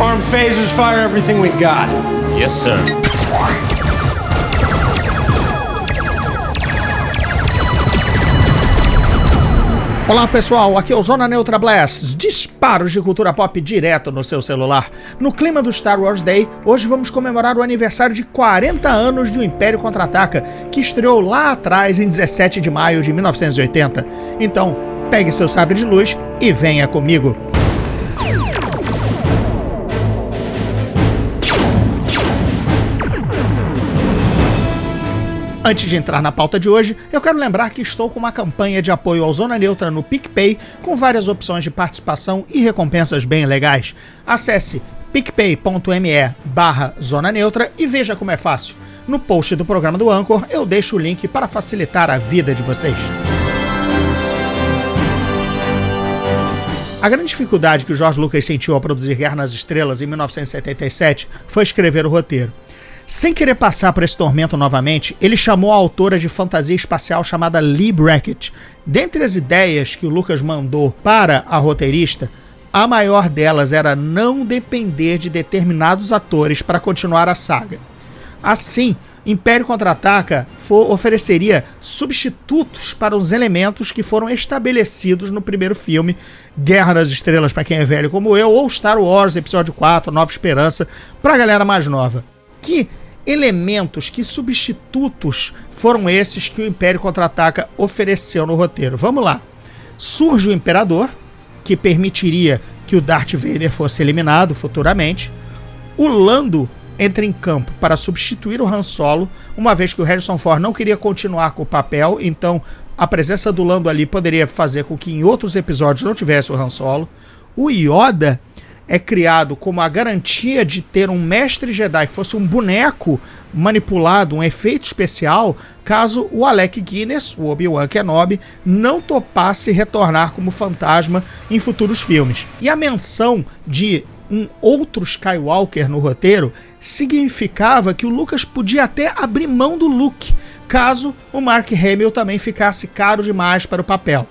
Arm phasers, fire everything we've got. Yes, sir. Olá pessoal, aqui é o Zona Neutra Blast, disparos de cultura pop direto no seu celular. No clima do Star Wars Day, hoje vamos comemorar o aniversário de 40 anos do Império Contra-Ataca, que estreou lá atrás em 17 de maio de 1980. Então, pegue seu sabre de luz e venha comigo. Antes de entrar na pauta de hoje, eu quero lembrar que estou com uma campanha de apoio ao Zona Neutra no PicPay, com várias opções de participação e recompensas bem legais. Acesse picpay.me barra Zona Neutra e veja como é fácil. No post do programa do Anchor, eu deixo o link para facilitar a vida de vocês. A grande dificuldade que o George Lucas sentiu ao produzir Guerra nas Estrelas em 1977 foi escrever o roteiro. Sem querer passar por esse tormento novamente, ele chamou a autora de fantasia espacial chamada Lee Brackett. Dentre as ideias que o Lucas mandou para a roteirista, a maior delas era não depender de determinados atores para continuar a saga. Assim, Império Contra-Ataca ofereceria substitutos para os elementos que foram estabelecidos no primeiro filme, Guerra das Estrelas, para quem é velho como eu, ou Star Wars Episódio 4, Nova Esperança, para a galera mais nova que elementos, que substitutos foram esses que o Império Contra-Ataca ofereceu no roteiro? Vamos lá. Surge o Imperador, que permitiria que o Darth Vader fosse eliminado futuramente. O Lando entra em campo para substituir o Han Solo, uma vez que o Harrison Ford não queria continuar com o papel, então a presença do Lando ali poderia fazer com que em outros episódios não tivesse o Han Solo. O Yoda é criado como a garantia de ter um mestre Jedi que fosse um boneco manipulado, um efeito especial, caso o Alec Guinness, o Obi-Wan Kenobi, não topasse retornar como fantasma em futuros filmes. E a menção de um outro Skywalker no roteiro significava que o Lucas podia até abrir mão do Luke, caso o Mark Hamill também ficasse caro demais para o papel.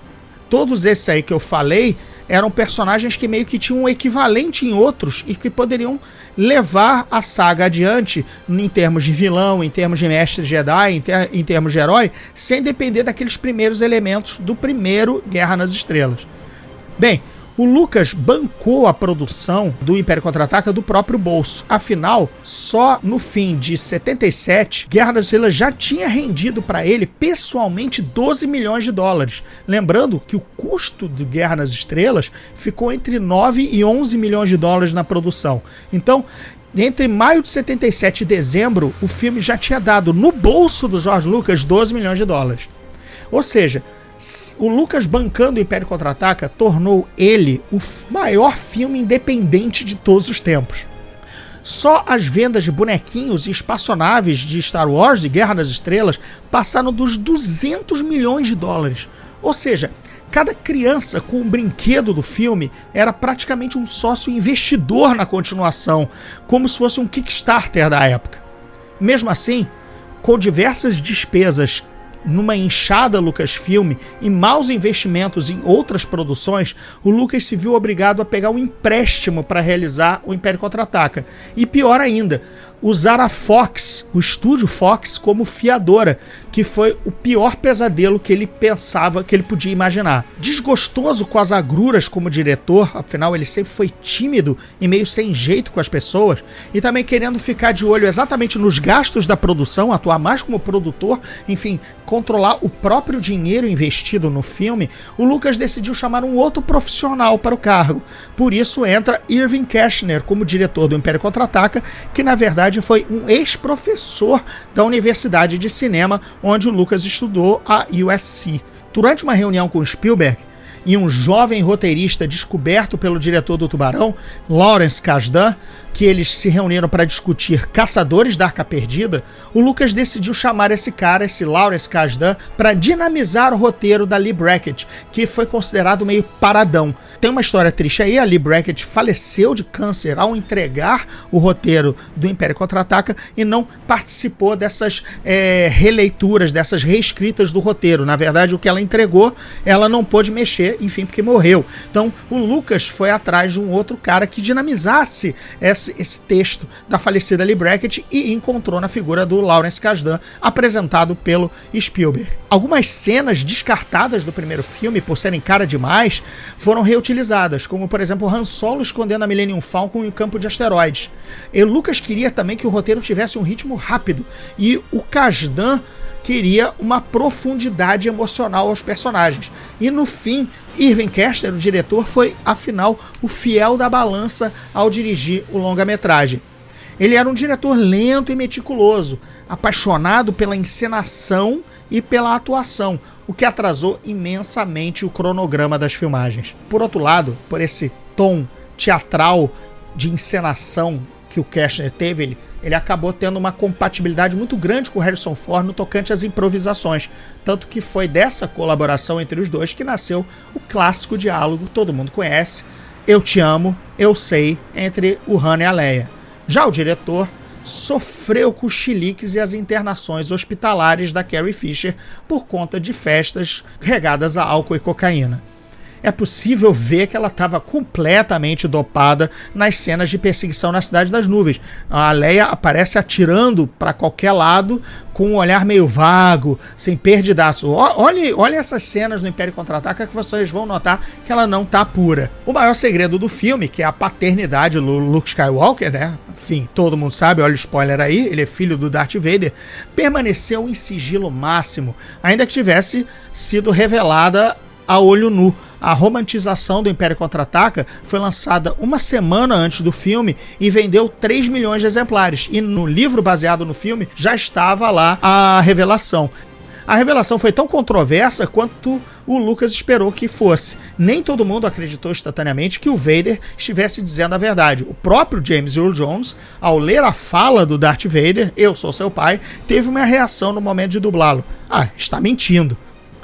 Todos esses aí que eu falei eram personagens que meio que tinham um equivalente em outros e que poderiam levar a saga adiante em termos de vilão, em termos de mestre Jedi, em, ter, em termos de herói, sem depender daqueles primeiros elementos do primeiro Guerra nas Estrelas. Bem, o Lucas bancou a produção do Império Contra-Ataca do próprio bolso. Afinal, só no fim de 77, Guerra das Estrelas já tinha rendido para ele pessoalmente 12 milhões de dólares. Lembrando que o custo de Guerra nas Estrelas ficou entre 9 e 11 milhões de dólares na produção. Então, entre maio de 77 e dezembro, o filme já tinha dado no bolso do George Lucas 12 milhões de dólares. Ou seja, o Lucas bancando o Império Contra-Ataca tornou ele o maior filme independente de todos os tempos. Só as vendas de bonequinhos e espaçonaves de Star Wars de Guerra das Estrelas passaram dos 200 milhões de dólares. Ou seja, cada criança com um brinquedo do filme era praticamente um sócio investidor na continuação, como se fosse um Kickstarter da época. Mesmo assim, com diversas despesas numa inchada Lucasfilm e maus investimentos em outras produções, o Lucas se viu obrigado a pegar um empréstimo para realizar o Império Contra-Ataca. E pior ainda, usar a Fox, o estúdio Fox, como fiadora, que foi o pior pesadelo que ele pensava que ele podia imaginar. Desgostoso com as agruras como diretor, afinal ele sempre foi tímido e meio sem jeito com as pessoas, e também querendo ficar de olho exatamente nos gastos da produção, atuar mais como produtor, enfim, controlar o próprio dinheiro investido no filme, o Lucas decidiu chamar um outro profissional para o cargo. Por isso entra Irving Kershner como diretor do Império Contra-Ataca, que na verdade verdade, foi um ex-professor da Universidade de Cinema, onde o Lucas estudou a USC. Durante uma reunião com Spielberg e um jovem roteirista descoberto pelo diretor do Tubarão, Lawrence Kasdan, que eles se reuniram para discutir Caçadores da Arca Perdida, o Lucas decidiu chamar esse cara, esse Lawrence Kasdan, para dinamizar o roteiro da Lee Brackett, que foi considerado meio paradão. Tem uma história triste aí, a Lee Brackett faleceu de câncer ao entregar o roteiro do Império Contra-Ataca e não participou dessas é, releituras, dessas reescritas do roteiro. Na verdade, o que ela entregou, ela não pôde mexer, enfim, porque morreu. Então, o Lucas foi atrás de um outro cara que dinamizasse esse, esse texto da falecida Lee Brackett e encontrou na figura do Lawrence Kasdan, apresentado pelo Spielberg. Algumas cenas descartadas do primeiro filme, por serem cara demais, foram reutilizadas, como por exemplo Han Solo escondendo a Millennium Falcon em um campo de asteroides. E Lucas queria também que o roteiro tivesse um ritmo rápido e o Kasdan queria uma profundidade emocional aos personagens. E no fim, Irving Kester, o diretor, foi afinal o fiel da balança ao dirigir o longa-metragem. Ele era um diretor lento e meticuloso, apaixonado pela encenação e pela atuação, o que atrasou imensamente o cronograma das filmagens. Por outro lado, por esse tom teatral de encenação que o Kestner teve, ele, ele acabou tendo uma compatibilidade muito grande com o Harrison Ford no tocante às improvisações. Tanto que foi dessa colaboração entre os dois que nasceu o clássico diálogo, todo mundo conhece, Eu Te Amo, Eu Sei, entre o Han e a Leia. Já o diretor sofreu com os chiliques e as internações hospitalares da Carrie Fisher por conta de festas regadas a álcool e cocaína é possível ver que ela estava completamente dopada nas cenas de perseguição na Cidade das Nuvens. A Leia aparece atirando para qualquer lado com um olhar meio vago, sem perdidaço. Olhe, olhe essas cenas no Império Contra-Ataca que vocês vão notar que ela não tá pura. O maior segredo do filme, que é a paternidade do Luke Skywalker, né? Enfim, todo mundo sabe, olha o spoiler aí, ele é filho do Darth Vader, permaneceu em sigilo máximo, ainda que tivesse sido revelada a olho nu a romantização do Império Contra-Ataca foi lançada uma semana antes do filme e vendeu 3 milhões de exemplares. E no livro baseado no filme já estava lá a revelação. A revelação foi tão controversa quanto o Lucas esperou que fosse. Nem todo mundo acreditou instantaneamente que o Vader estivesse dizendo a verdade. O próprio James Earl Jones, ao ler a fala do Darth Vader, eu sou seu pai, teve uma reação no momento de dublá-lo. Ah, está mentindo.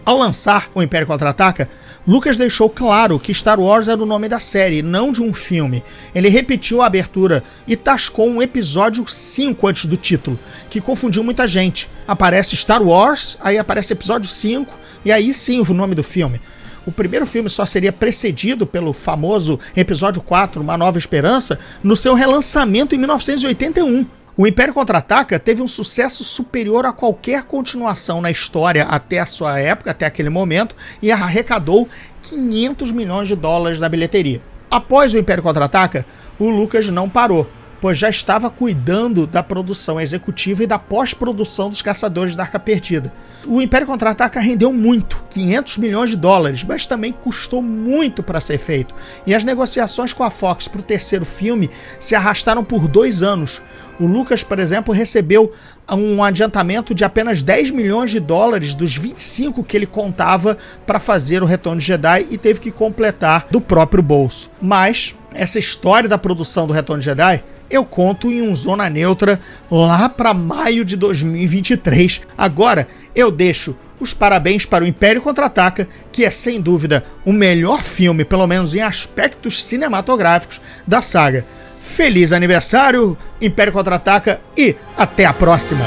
Ao lançar o Império Contra-Ataca, Lucas deixou claro que Star Wars era o nome da série, não de um filme. Ele repetiu a abertura e tascou um episódio 5 antes do título, que confundiu muita gente. Aparece Star Wars, aí aparece episódio 5, e aí sim o nome do filme. O primeiro filme só seria precedido pelo famoso episódio 4, Uma Nova Esperança, no seu relançamento em 1981. O Império Contra-Ataca teve um sucesso superior a qualquer continuação na história até a sua época, até aquele momento, e arrecadou 500 milhões de dólares na bilheteria. Após o Império Contra-Ataca, o Lucas não parou, pois já estava cuidando da produção executiva e da pós-produção dos Caçadores da Arca Perdida. O Império Contra-Ataca rendeu muito, 500 milhões de dólares, mas também custou muito para ser feito. E as negociações com a Fox para o terceiro filme se arrastaram por dois anos, o Lucas, por exemplo, recebeu um adiantamento de apenas 10 milhões de dólares dos 25 que ele contava para fazer o Retorno de Jedi e teve que completar do próprio bolso. Mas essa história da produção do Retorno de Jedi eu conto em um Zona Neutra lá para maio de 2023. Agora eu deixo os parabéns para o Império Contra-Ataca, que é sem dúvida o melhor filme, pelo menos em aspectos cinematográficos, da saga. Feliz aniversário, Império Contra-Ataca e até a próxima!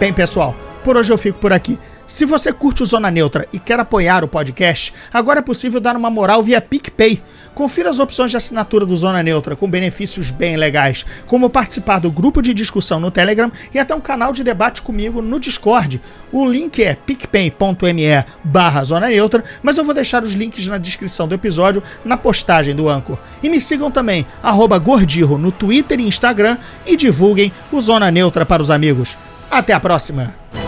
Bem, pessoal, por hoje eu fico por aqui. Se você curte o Zona Neutra e quer apoiar o podcast, agora é possível dar uma moral via PicPay. Confira as opções de assinatura do Zona Neutra com benefícios bem legais, como participar do grupo de discussão no Telegram e até um canal de debate comigo no Discord. O link é picpay.me barra Zona Neutra, mas eu vou deixar os links na descrição do episódio na postagem do Anchor. E me sigam também, Gordirro, no Twitter e Instagram e divulguem o Zona Neutra para os amigos. Até a próxima!